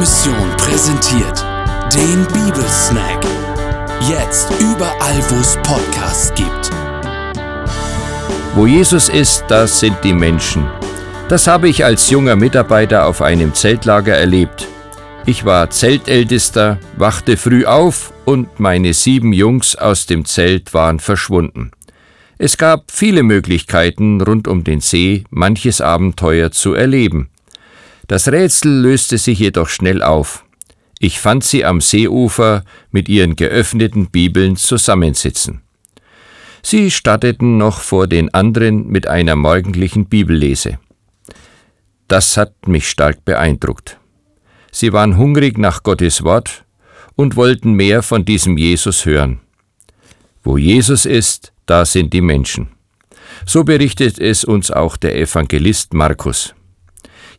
Mission präsentiert den Bibelsnack. Jetzt überall, wo es Podcasts gibt. Wo Jesus ist, da sind die Menschen. Das habe ich als junger Mitarbeiter auf einem Zeltlager erlebt. Ich war Zeltältester, wachte früh auf und meine sieben Jungs aus dem Zelt waren verschwunden. Es gab viele Möglichkeiten, rund um den See manches Abenteuer zu erleben. Das Rätsel löste sich jedoch schnell auf. Ich fand sie am Seeufer mit ihren geöffneten Bibeln zusammensitzen. Sie starteten noch vor den anderen mit einer morgendlichen Bibellese. Das hat mich stark beeindruckt. Sie waren hungrig nach Gottes Wort und wollten mehr von diesem Jesus hören. Wo Jesus ist, da sind die Menschen. So berichtet es uns auch der Evangelist Markus.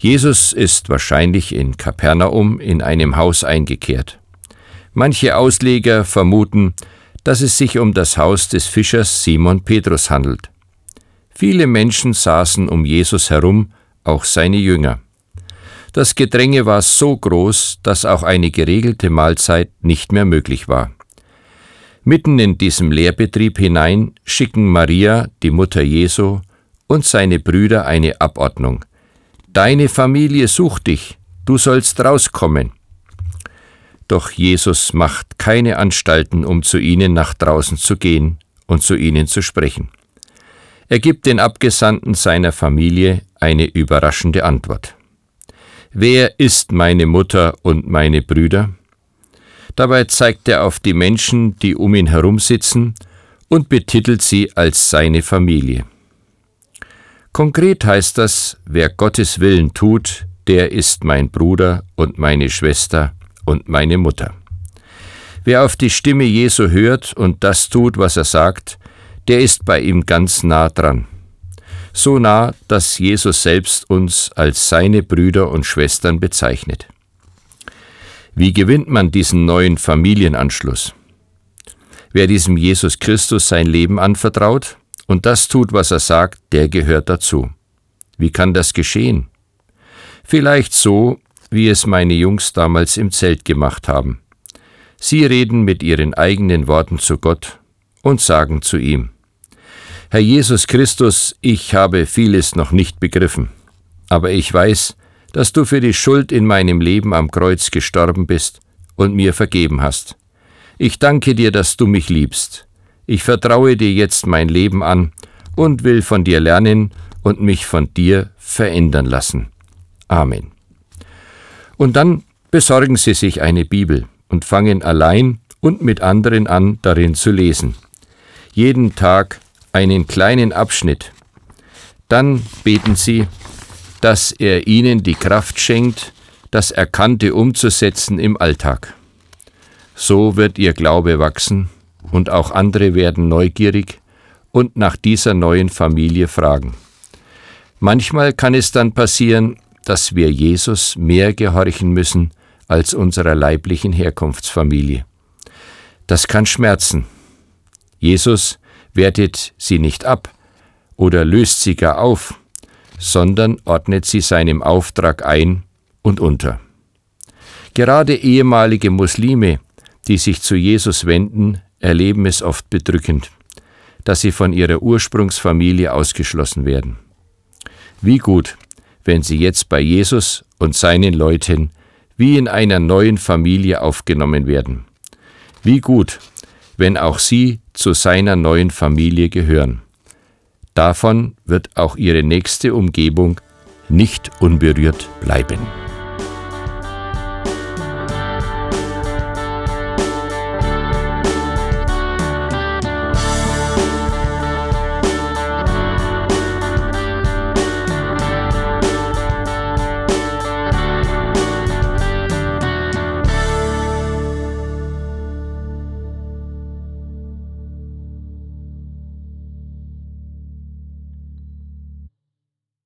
Jesus ist wahrscheinlich in Kapernaum in einem Haus eingekehrt. Manche Ausleger vermuten, dass es sich um das Haus des Fischers Simon Petrus handelt. Viele Menschen saßen um Jesus herum, auch seine Jünger. Das Gedränge war so groß, dass auch eine geregelte Mahlzeit nicht mehr möglich war. Mitten in diesem Lehrbetrieb hinein schicken Maria, die Mutter Jesu, und seine Brüder eine Abordnung. Deine Familie sucht dich, du sollst rauskommen. Doch Jesus macht keine Anstalten, um zu ihnen nach draußen zu gehen und zu ihnen zu sprechen. Er gibt den Abgesandten seiner Familie eine überraschende Antwort. Wer ist meine Mutter und meine Brüder? Dabei zeigt er auf die Menschen, die um ihn herum sitzen, und betitelt sie als seine Familie. Konkret heißt das, wer Gottes Willen tut, der ist mein Bruder und meine Schwester und meine Mutter. Wer auf die Stimme Jesu hört und das tut, was er sagt, der ist bei ihm ganz nah dran. So nah, dass Jesus selbst uns als seine Brüder und Schwestern bezeichnet. Wie gewinnt man diesen neuen Familienanschluss? Wer diesem Jesus Christus sein Leben anvertraut, und das tut, was er sagt, der gehört dazu. Wie kann das geschehen? Vielleicht so, wie es meine Jungs damals im Zelt gemacht haben. Sie reden mit ihren eigenen Worten zu Gott und sagen zu ihm, Herr Jesus Christus, ich habe vieles noch nicht begriffen, aber ich weiß, dass du für die Schuld in meinem Leben am Kreuz gestorben bist und mir vergeben hast. Ich danke dir, dass du mich liebst. Ich vertraue dir jetzt mein Leben an und will von dir lernen und mich von dir verändern lassen. Amen. Und dann besorgen Sie sich eine Bibel und fangen allein und mit anderen an, darin zu lesen. Jeden Tag einen kleinen Abschnitt. Dann beten Sie, dass er Ihnen die Kraft schenkt, das Erkannte umzusetzen im Alltag. So wird Ihr Glaube wachsen und auch andere werden neugierig und nach dieser neuen Familie fragen. Manchmal kann es dann passieren, dass wir Jesus mehr gehorchen müssen als unserer leiblichen Herkunftsfamilie. Das kann schmerzen. Jesus wertet sie nicht ab oder löst sie gar auf, sondern ordnet sie seinem Auftrag ein und unter. Gerade ehemalige Muslime, die sich zu Jesus wenden, erleben es oft bedrückend, dass sie von ihrer Ursprungsfamilie ausgeschlossen werden. Wie gut, wenn sie jetzt bei Jesus und seinen Leuten wie in einer neuen Familie aufgenommen werden. Wie gut, wenn auch sie zu seiner neuen Familie gehören. Davon wird auch ihre nächste Umgebung nicht unberührt bleiben.